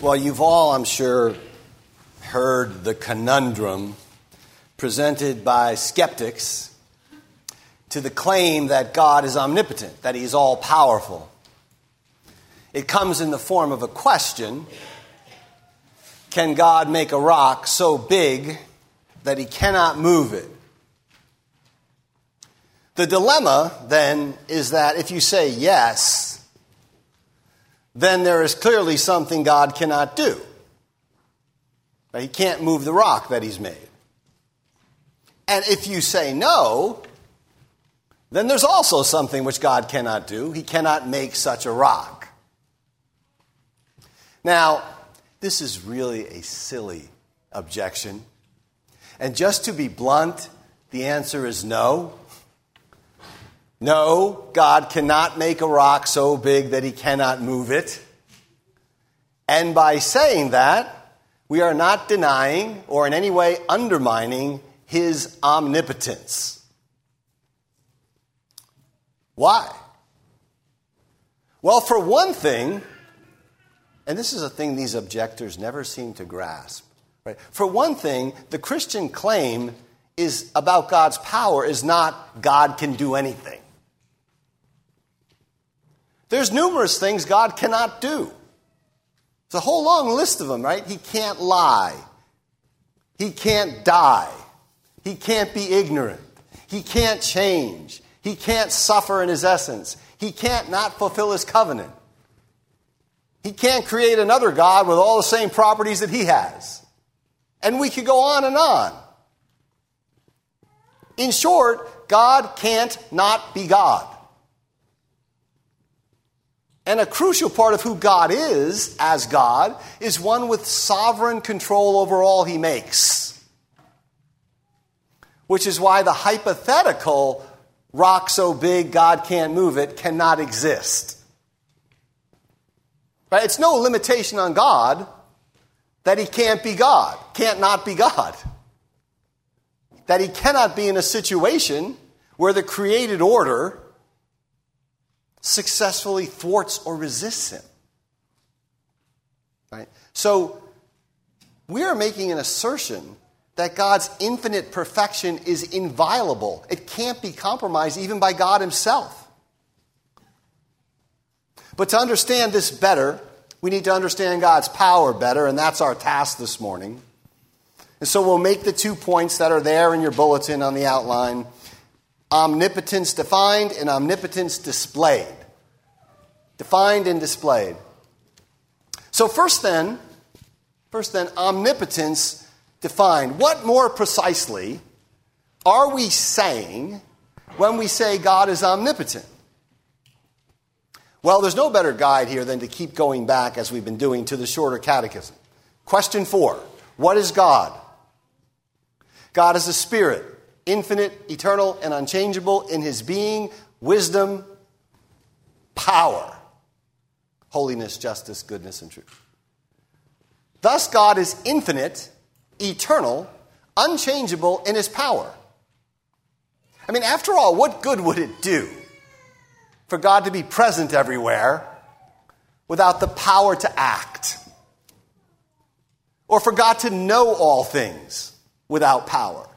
Well, you've all, I'm sure, heard the conundrum presented by skeptics to the claim that God is omnipotent, that He's all powerful. It comes in the form of a question Can God make a rock so big that He cannot move it? The dilemma then is that if you say yes, then there is clearly something God cannot do. He can't move the rock that He's made. And if you say no, then there's also something which God cannot do. He cannot make such a rock. Now, this is really a silly objection. And just to be blunt, the answer is no. No, God cannot make a rock so big that he cannot move it. And by saying that, we are not denying or in any way undermining his omnipotence. Why? Well, for one thing, and this is a thing these objectors never seem to grasp. Right? For one thing, the Christian claim is about God's power is not God can do anything. There's numerous things God cannot do. It's a whole long list of them, right? He can't lie. He can't die. He can't be ignorant. He can't change. He can't suffer in his essence. He can't not fulfill his covenant. He can't create another God with all the same properties that he has. And we could go on and on. In short, God can't not be God. And a crucial part of who God is, as God, is one with sovereign control over all he makes. Which is why the hypothetical rock so big God can't move it cannot exist. Right? It's no limitation on God that he can't be God, can't not be God. That he cannot be in a situation where the created order successfully thwarts or resists him. Right? So we are making an assertion that God's infinite perfection is inviolable. It can't be compromised even by God himself. But to understand this better, we need to understand God's power better, and that's our task this morning. And so we'll make the two points that are there in your bulletin on the outline omnipotence defined and omnipotence displayed. Defined and displayed. So, first then, first then, omnipotence defined. What more precisely are we saying when we say God is omnipotent? Well, there's no better guide here than to keep going back, as we've been doing, to the shorter catechism. Question four What is God? God is a spirit infinite, eternal, and unchangeable in his being, wisdom, power, holiness, justice, goodness, and truth. Thus, God is infinite, eternal, unchangeable in his power. I mean, after all, what good would it do for God to be present everywhere without the power to act? Or for God to know all things without power?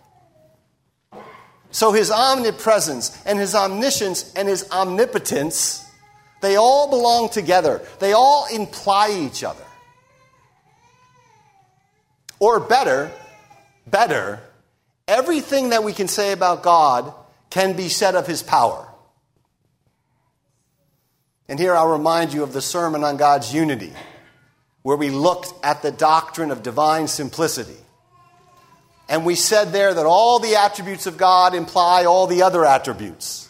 So his omnipresence and his omniscience and his omnipotence, they all belong together. They all imply each other. Or better, better, everything that we can say about God can be said of his power. And here I'll remind you of the sermon on God's unity, where we looked at the doctrine of divine simplicity. And we said there that all the attributes of God imply all the other attributes.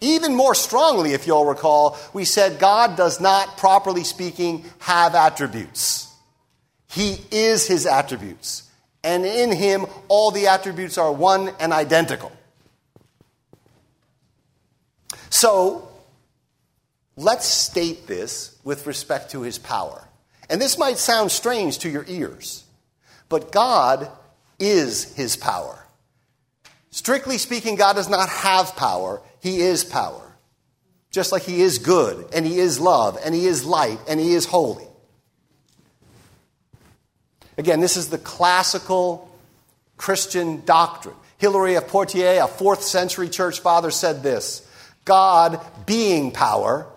Even more strongly, if you'll recall, we said God does not, properly speaking, have attributes. He is his attributes. And in him, all the attributes are one and identical. So, let's state this with respect to his power. And this might sound strange to your ears. But God is his power. Strictly speaking, God does not have power, he is power. Just like he is good, and he is love, and he is light, and he is holy. Again, this is the classical Christian doctrine. Hilary of Poitiers, a fourth century church father, said this God being power,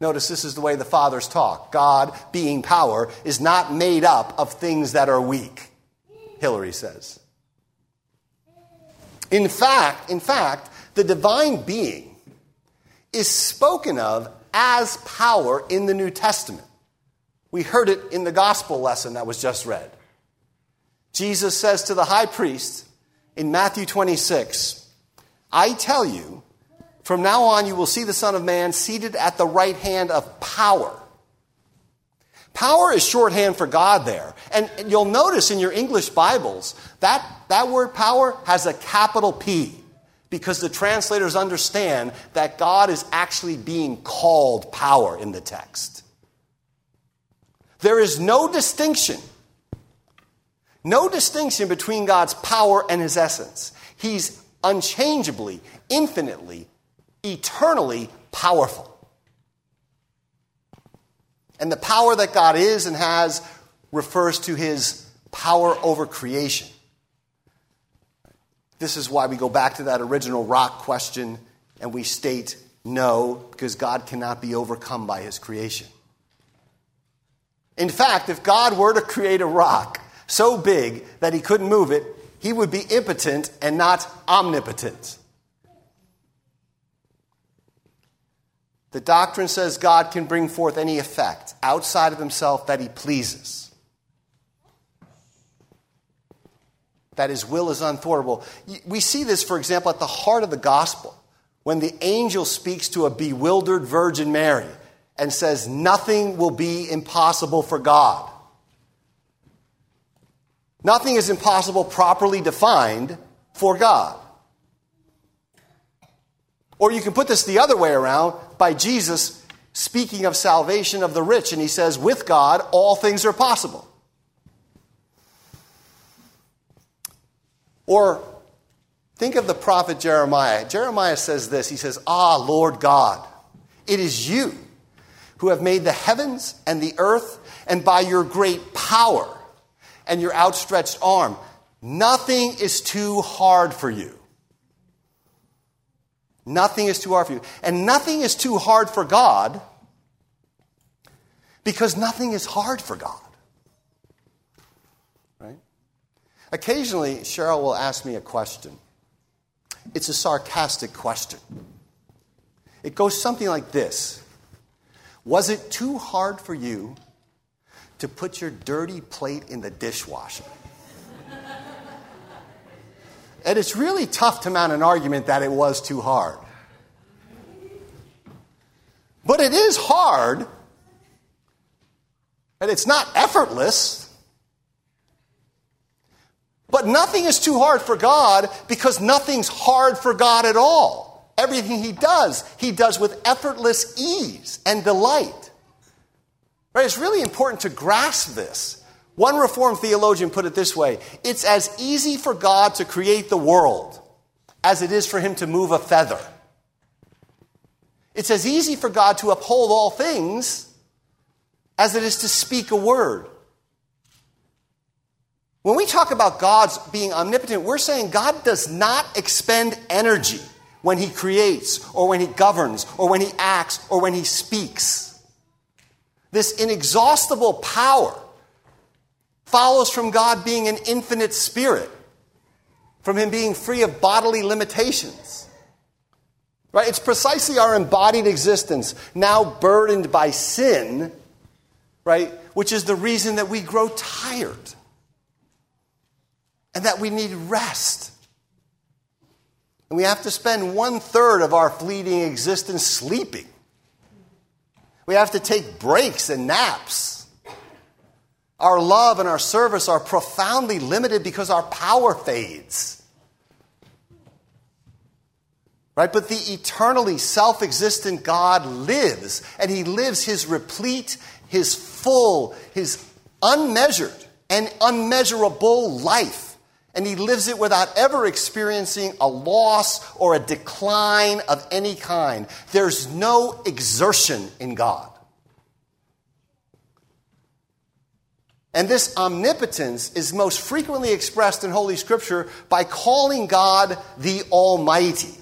notice this is the way the fathers talk God being power is not made up of things that are weak, Hilary says. In fact, in fact, the divine being is spoken of as power in the New Testament. We heard it in the gospel lesson that was just read. Jesus says to the high priest in Matthew 26, I tell you, from now on you will see the Son of Man seated at the right hand of power. Power is shorthand for God there. And you'll notice in your English Bibles that that word power has a capital P because the translators understand that God is actually being called power in the text. There is no distinction no distinction between God's power and his essence. He's unchangeably, infinitely, eternally powerful. And the power that God is and has refers to his power over creation. This is why we go back to that original rock question and we state no, because God cannot be overcome by his creation. In fact, if God were to create a rock, so big that he couldn't move it, he would be impotent and not omnipotent. The doctrine says God can bring forth any effect outside of himself that he pleases. That his will is unthwartable. We see this, for example, at the heart of the gospel when the angel speaks to a bewildered Virgin Mary and says, Nothing will be impossible for God. Nothing is impossible properly defined for God. Or you can put this the other way around by Jesus speaking of salvation of the rich, and he says, With God, all things are possible. Or think of the prophet Jeremiah. Jeremiah says this He says, Ah, Lord God, it is you who have made the heavens and the earth, and by your great power and your outstretched arm. Nothing is too hard for you. Nothing is too hard for you. And nothing is too hard for God because nothing is hard for God. Right? Occasionally, Cheryl will ask me a question. It's a sarcastic question. It goes something like this Was it too hard for you to put your dirty plate in the dishwasher. and it's really tough to mount an argument that it was too hard. But it is hard, and it's not effortless. But nothing is too hard for God because nothing's hard for God at all. Everything He does, He does with effortless ease and delight. Right? It's really important to grasp this. One Reformed theologian put it this way It's as easy for God to create the world as it is for him to move a feather. It's as easy for God to uphold all things as it is to speak a word. When we talk about God's being omnipotent, we're saying God does not expend energy when he creates, or when he governs, or when he acts, or when he speaks. This inexhaustible power follows from God being an infinite spirit, from Him being free of bodily limitations. Right? It's precisely our embodied existence, now burdened by sin, right, which is the reason that we grow tired and that we need rest. And we have to spend one third of our fleeting existence sleeping. We have to take breaks and naps. Our love and our service are profoundly limited because our power fades. Right? But the eternally self existent God lives, and He lives His replete, His full, His unmeasured and unmeasurable life and he lives it without ever experiencing a loss or a decline of any kind. There's no exertion in God. And this omnipotence is most frequently expressed in Holy Scripture by calling God the Almighty.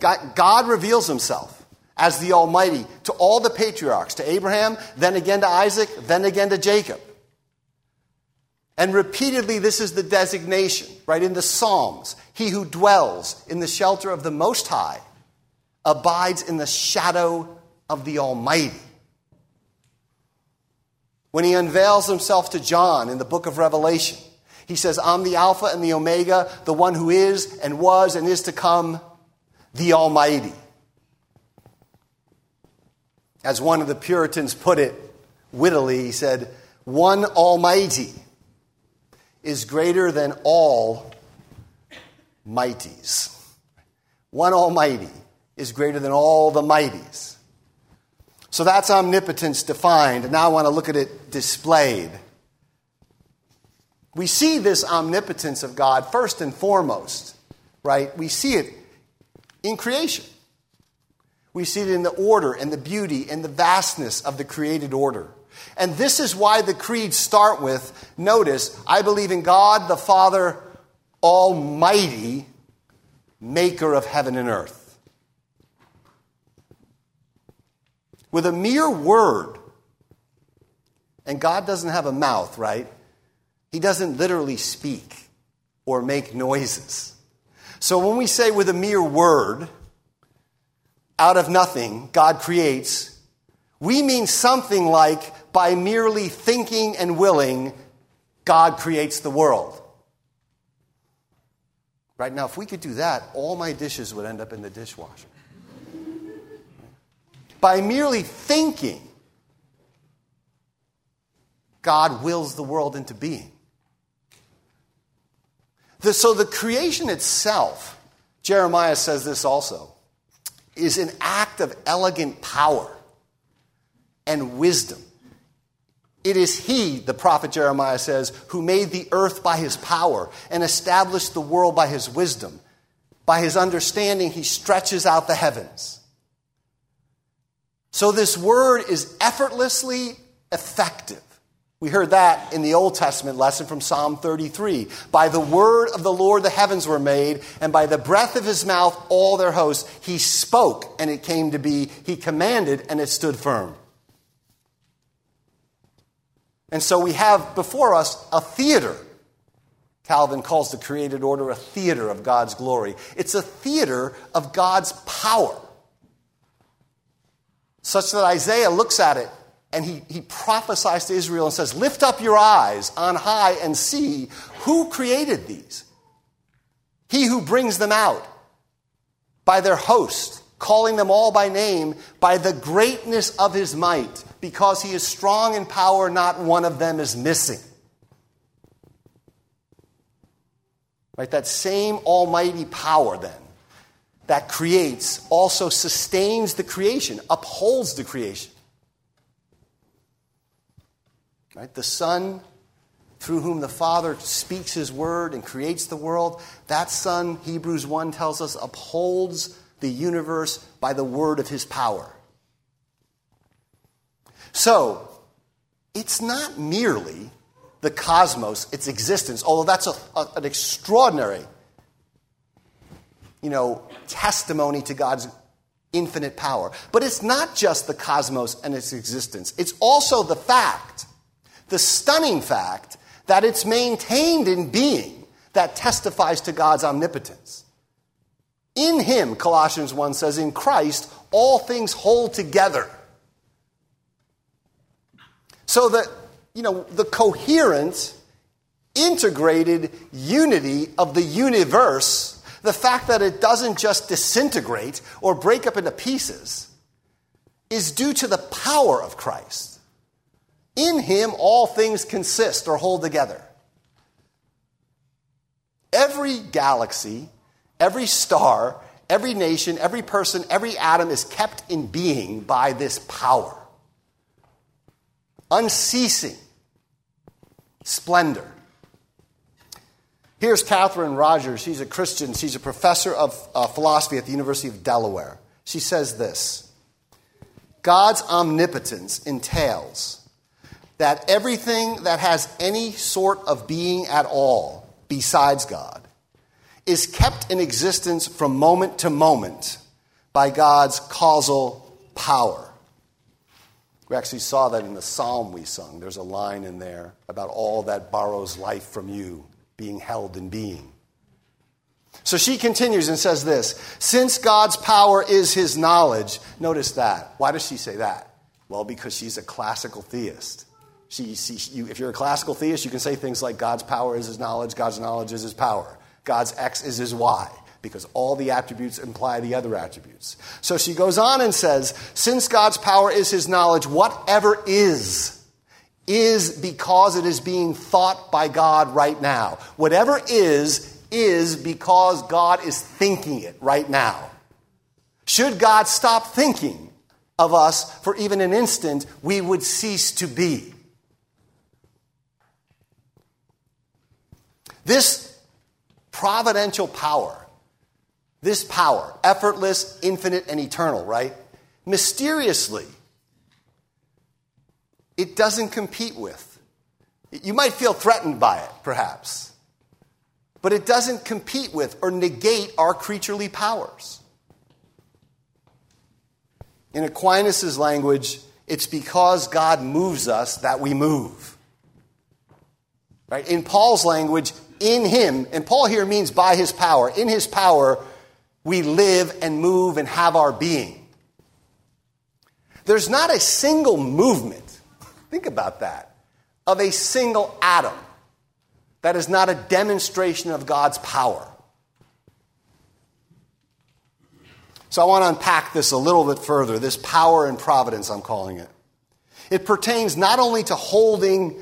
God, reveals himself as the Almighty to all the patriarchs, to Abraham, then again to Isaac, then again to Jacob. And repeatedly, this is the designation, right? In the Psalms, he who dwells in the shelter of the Most High abides in the shadow of the Almighty. When he unveils himself to John in the book of Revelation, he says, I'm the Alpha and the Omega, the one who is and was and is to come, the Almighty. As one of the Puritans put it wittily, he said, One Almighty is greater than all mighties. One Almighty is greater than all the mighties. So that's omnipotence defined. Now I want to look at it displayed. We see this omnipotence of God first and foremost, right? We see it in creation. We see it in the order and the beauty and the vastness of the created order. And this is why the creeds start with notice, I believe in God the Father Almighty, maker of heaven and earth. With a mere word, and God doesn't have a mouth, right? He doesn't literally speak or make noises. So when we say with a mere word, out of nothing, God creates, we mean something like by merely thinking and willing, God creates the world. Right now, if we could do that, all my dishes would end up in the dishwasher. By merely thinking, God wills the world into being. The, so the creation itself, Jeremiah says this also, is an act of elegant power and wisdom. It is he, the prophet Jeremiah says, who made the earth by his power and established the world by his wisdom. By his understanding, he stretches out the heavens. So this word is effortlessly effective. We heard that in the Old Testament lesson from Psalm 33. By the word of the Lord the heavens were made, and by the breath of his mouth all their hosts. He spoke, and it came to be. He commanded, and it stood firm. And so we have before us a theater. Calvin calls the created order a theater of God's glory. It's a theater of God's power. Such that Isaiah looks at it and he, he prophesies to Israel and says, Lift up your eyes on high and see who created these. He who brings them out by their host, calling them all by name, by the greatness of his might, because he is strong in power, not one of them is missing. Right? That same almighty power, then, that creates also sustains the creation, upholds the creation. Right? The Son, through whom the Father speaks His word and creates the world, that Son, Hebrews 1 tells us, upholds the universe by the word of His power. So, it's not merely the cosmos, its existence, although that's a, a, an extraordinary you know, testimony to God's infinite power. But it's not just the cosmos and its existence, it's also the fact the stunning fact that it's maintained in being that testifies to God's omnipotence. In him, Colossians 1 says, in Christ, all things hold together. So that, you know, the coherent, integrated unity of the universe, the fact that it doesn't just disintegrate or break up into pieces, is due to the power of Christ. In him, all things consist or hold together. Every galaxy, every star, every nation, every person, every atom is kept in being by this power. Unceasing splendor. Here's Katherin Rogers. She's a Christian. She's a professor of uh, philosophy at the University of Delaware. She says this God's omnipotence entails that everything that has any sort of being at all besides God is kept in existence from moment to moment by God's causal power. We actually saw that in the psalm we sung. There's a line in there about all that borrows life from you being held in being. So she continues and says this Since God's power is his knowledge, notice that. Why does she say that? Well, because she's a classical theist. She, she, you, if you're a classical theist, you can say things like God's power is his knowledge, God's knowledge is his power, God's X is his Y, because all the attributes imply the other attributes. So she goes on and says, Since God's power is his knowledge, whatever is, is because it is being thought by God right now. Whatever is, is because God is thinking it right now. Should God stop thinking of us for even an instant, we would cease to be. This providential power, this power, effortless, infinite, and eternal, right? Mysteriously, it doesn't compete with. You might feel threatened by it, perhaps, but it doesn't compete with or negate our creaturely powers. In Aquinas' language, it's because God moves us that we move. Right? In Paul's language, in him, and Paul here means by his power, in his power, we live and move and have our being. There's not a single movement, think about that, of a single atom that is not a demonstration of God's power. So I want to unpack this a little bit further this power and providence, I'm calling it. It pertains not only to holding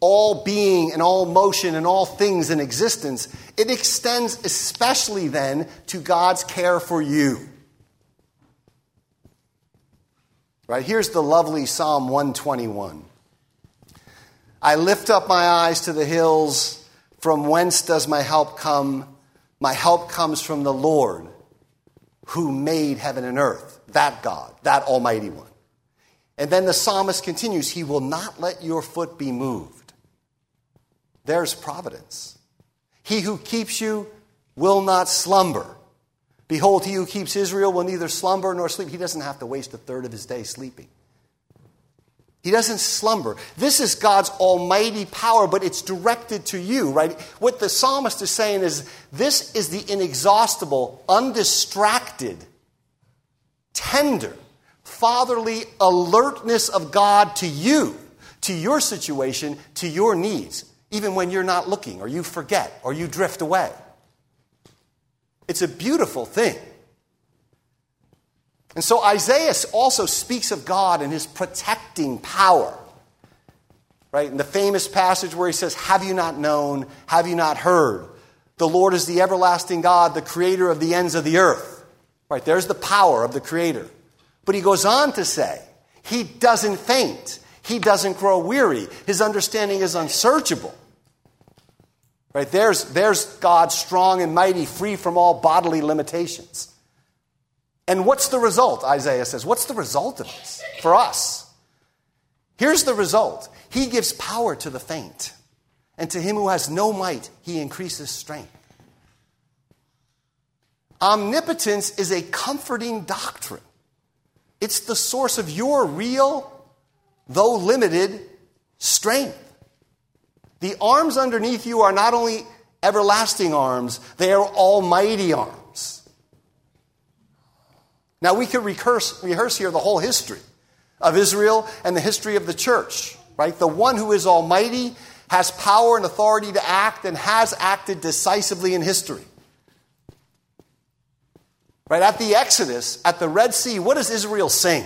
all being and all motion and all things in existence, it extends especially then to God's care for you. Right, here's the lovely Psalm 121. I lift up my eyes to the hills. From whence does my help come? My help comes from the Lord who made heaven and earth. That God, that Almighty One. And then the psalmist continues He will not let your foot be moved. There's providence. He who keeps you will not slumber. Behold, he who keeps Israel will neither slumber nor sleep. He doesn't have to waste a third of his day sleeping. He doesn't slumber. This is God's almighty power, but it's directed to you, right? What the psalmist is saying is this is the inexhaustible, undistracted, tender, fatherly alertness of God to you, to your situation, to your needs even when you're not looking, or you forget, or you drift away. It's a beautiful thing. And so Isaiah also speaks of God and his protecting power. Right? In the famous passage where he says, Have you not known? Have you not heard? The Lord is the everlasting God, the creator of the ends of the earth. Right? There's the power of the creator. But he goes on to say, He doesn't faint. He doesn't grow weary. His understanding is unsearchable. Right? There's, there's God strong and mighty, free from all bodily limitations. And what's the result? Isaiah says. What's the result of this for us? Here's the result He gives power to the faint, and to him who has no might, he increases strength. Omnipotence is a comforting doctrine. It's the source of your real though limited, strength. The arms underneath you are not only everlasting arms, they are almighty arms. Now, we could rehearse, rehearse here the whole history of Israel and the history of the church, right? The one who is almighty has power and authority to act and has acted decisively in history. Right? At the Exodus, at the Red Sea, what does Israel sing?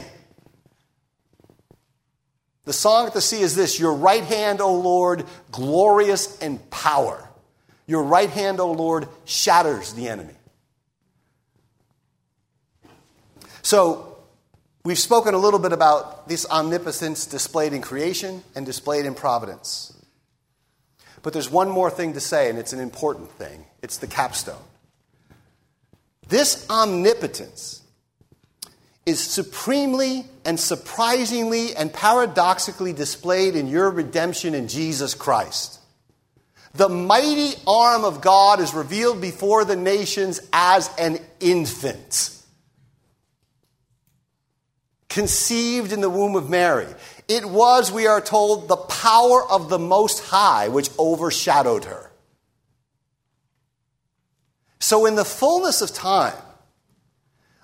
The song at the sea is this Your right hand, O Lord, glorious in power. Your right hand, O Lord, shatters the enemy. So, we've spoken a little bit about this omnipotence displayed in creation and displayed in providence. But there's one more thing to say, and it's an important thing it's the capstone. This omnipotence is supremely and surprisingly and paradoxically displayed in your redemption in Jesus Christ. The mighty arm of God is revealed before the nations as an infant, conceived in the womb of Mary. It was, we are told, the power of the Most High which overshadowed her. So, in the fullness of time,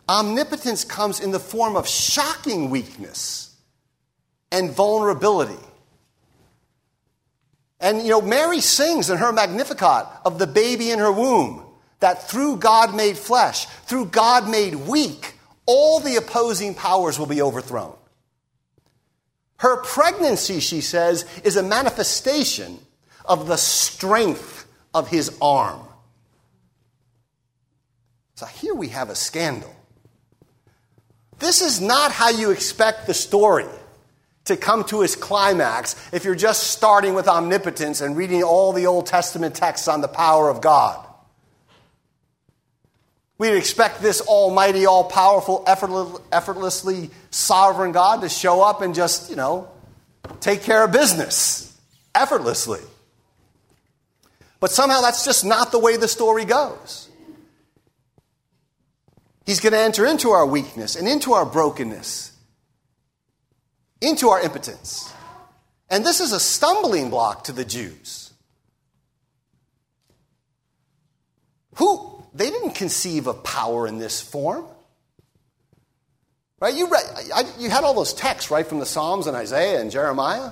omnipotence comes in the form of shocking weakness and vulnerability. And, you know, Mary sings in her Magnificat of the baby in her womb that through God made flesh, through God made weak, all the opposing powers will be overthrown. Her pregnancy, she says, is a manifestation of the strength of his arm. So here we have a scandal. This is not how you expect the story to come to its climax if you're just starting with omnipotence and reading all the Old Testament texts on the power of God. We'd expect this almighty, all powerful, effortlessly sovereign God to show up and just, you know, take care of business effortlessly. But somehow that's just not the way the story goes. He's going to enter into our weakness and into our brokenness into our impotence. And this is a stumbling block to the Jews. Who, they didn't conceive of power in this form. Right? You, read, I, you had all those texts, right, from the Psalms and Isaiah and Jeremiah.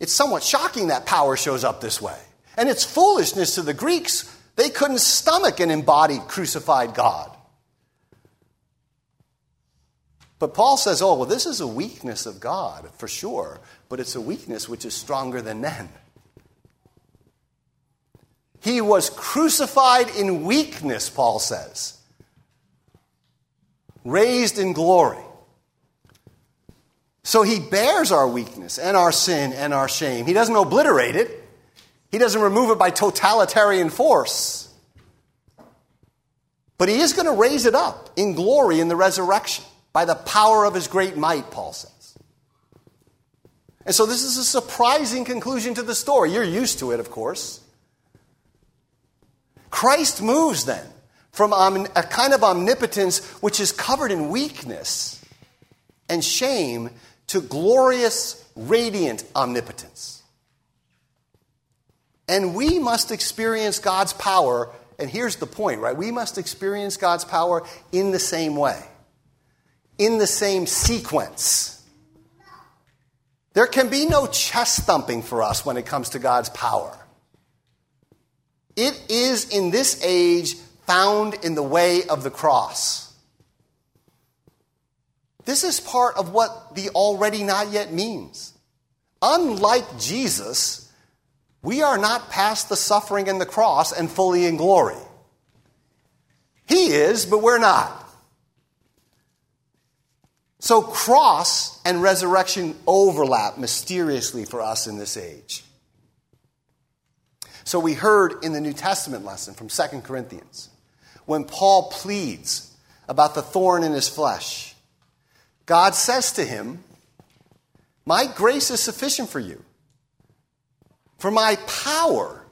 It's somewhat shocking that power shows up this way. And it's foolishness to the Greeks. They couldn't stomach an embodied, crucified God. But Paul says, oh, well, this is a weakness of God, for sure, but it's a weakness which is stronger than men. He was crucified in weakness, Paul says, raised in glory. So he bears our weakness and our sin and our shame. He doesn't obliterate it, he doesn't remove it by totalitarian force. But he is going to raise it up in glory in the resurrection by the power of his great might, Paul says. And so this is a surprising conclusion to the story. You're used to it, of course. Christ moves then from a kind of omnipotence which is covered in weakness and shame to glorious, radiant omnipotence. And we must experience God's power, and here's the point, right? We must experience God's power in the same way in the same sequence. There can be no chest thumping for us when it comes to God's power. It is in this age found in the way of the cross. This is part of what the already not yet means. Unlike Jesus, we are not past the suffering and the cross and fully in glory. He is, but we're not. So, cross and resurrection overlap mysteriously for us in this age. So, we heard in the New Testament lesson from 2 Corinthians when Paul pleads about the thorn in his flesh, God says to him, My grace is sufficient for you, for my power.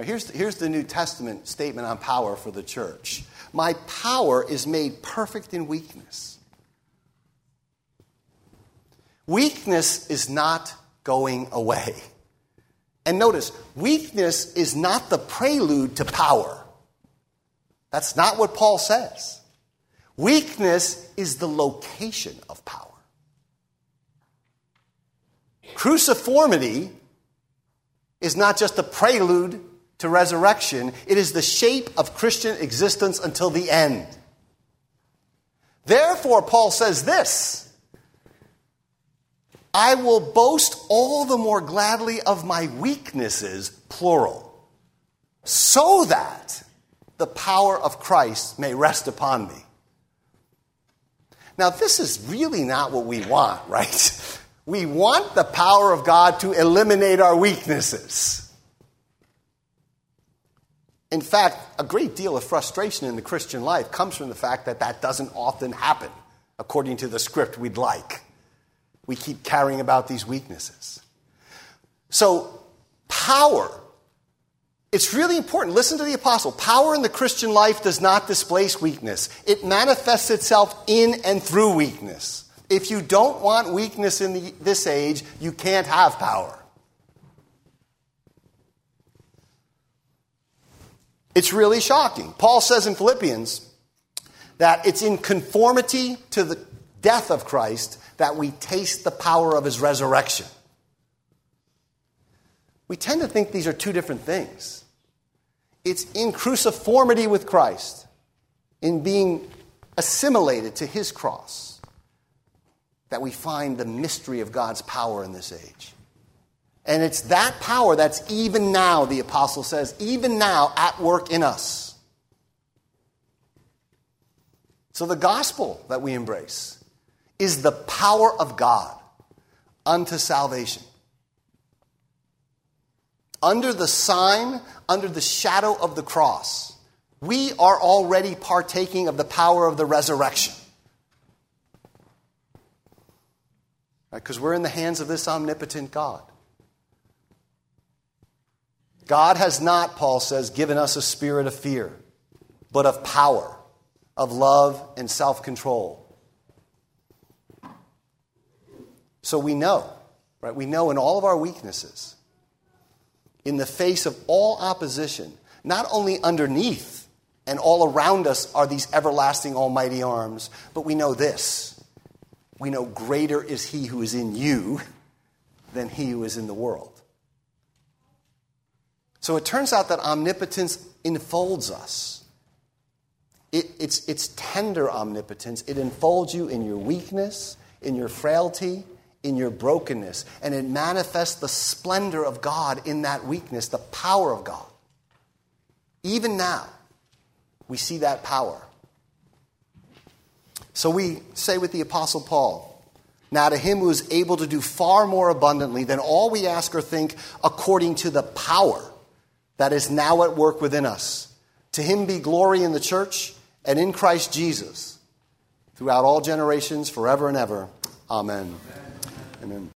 here's, the, here's the New Testament statement on power for the church. My power is made perfect in weakness. Weakness is not going away. And notice, weakness is not the prelude to power. That's not what Paul says. Weakness is the location of power. Cruciformity is not just a prelude to resurrection, it is the shape of Christian existence until the end. Therefore, Paul says this I will boast all the more gladly of my weaknesses, plural, so that the power of Christ may rest upon me. Now, this is really not what we want, right? We want the power of God to eliminate our weaknesses. In fact, a great deal of frustration in the Christian life comes from the fact that that doesn't often happen according to the script we'd like. We keep carrying about these weaknesses. So, power, it's really important. Listen to the apostle. Power in the Christian life does not displace weakness, it manifests itself in and through weakness. If you don't want weakness in the, this age, you can't have power. It's really shocking. Paul says in Philippians that it's in conformity to the death of Christ that we taste the power of his resurrection. We tend to think these are two different things. It's in cruciformity with Christ, in being assimilated to his cross, that we find the mystery of God's power in this age. And it's that power that's even now, the apostle says, even now at work in us. So the gospel that we embrace is the power of God unto salvation. Under the sign, under the shadow of the cross, we are already partaking of the power of the resurrection. Because we're in the hands of this omnipotent God. God has not, Paul says, given us a spirit of fear, but of power, of love, and self control. So we know, right? We know in all of our weaknesses, in the face of all opposition, not only underneath and all around us are these everlasting almighty arms, but we know this. We know greater is he who is in you than he who is in the world. So it turns out that omnipotence enfolds us. It, it's, it's tender omnipotence. It enfolds you in your weakness, in your frailty, in your brokenness, and it manifests the splendor of God in that weakness, the power of God. Even now, we see that power. So we say with the Apostle Paul, now to him who is able to do far more abundantly than all we ask or think, according to the power that is now at work within us. To him be glory in the church and in Christ Jesus throughout all generations, forever and ever. Amen. Amen. Amen.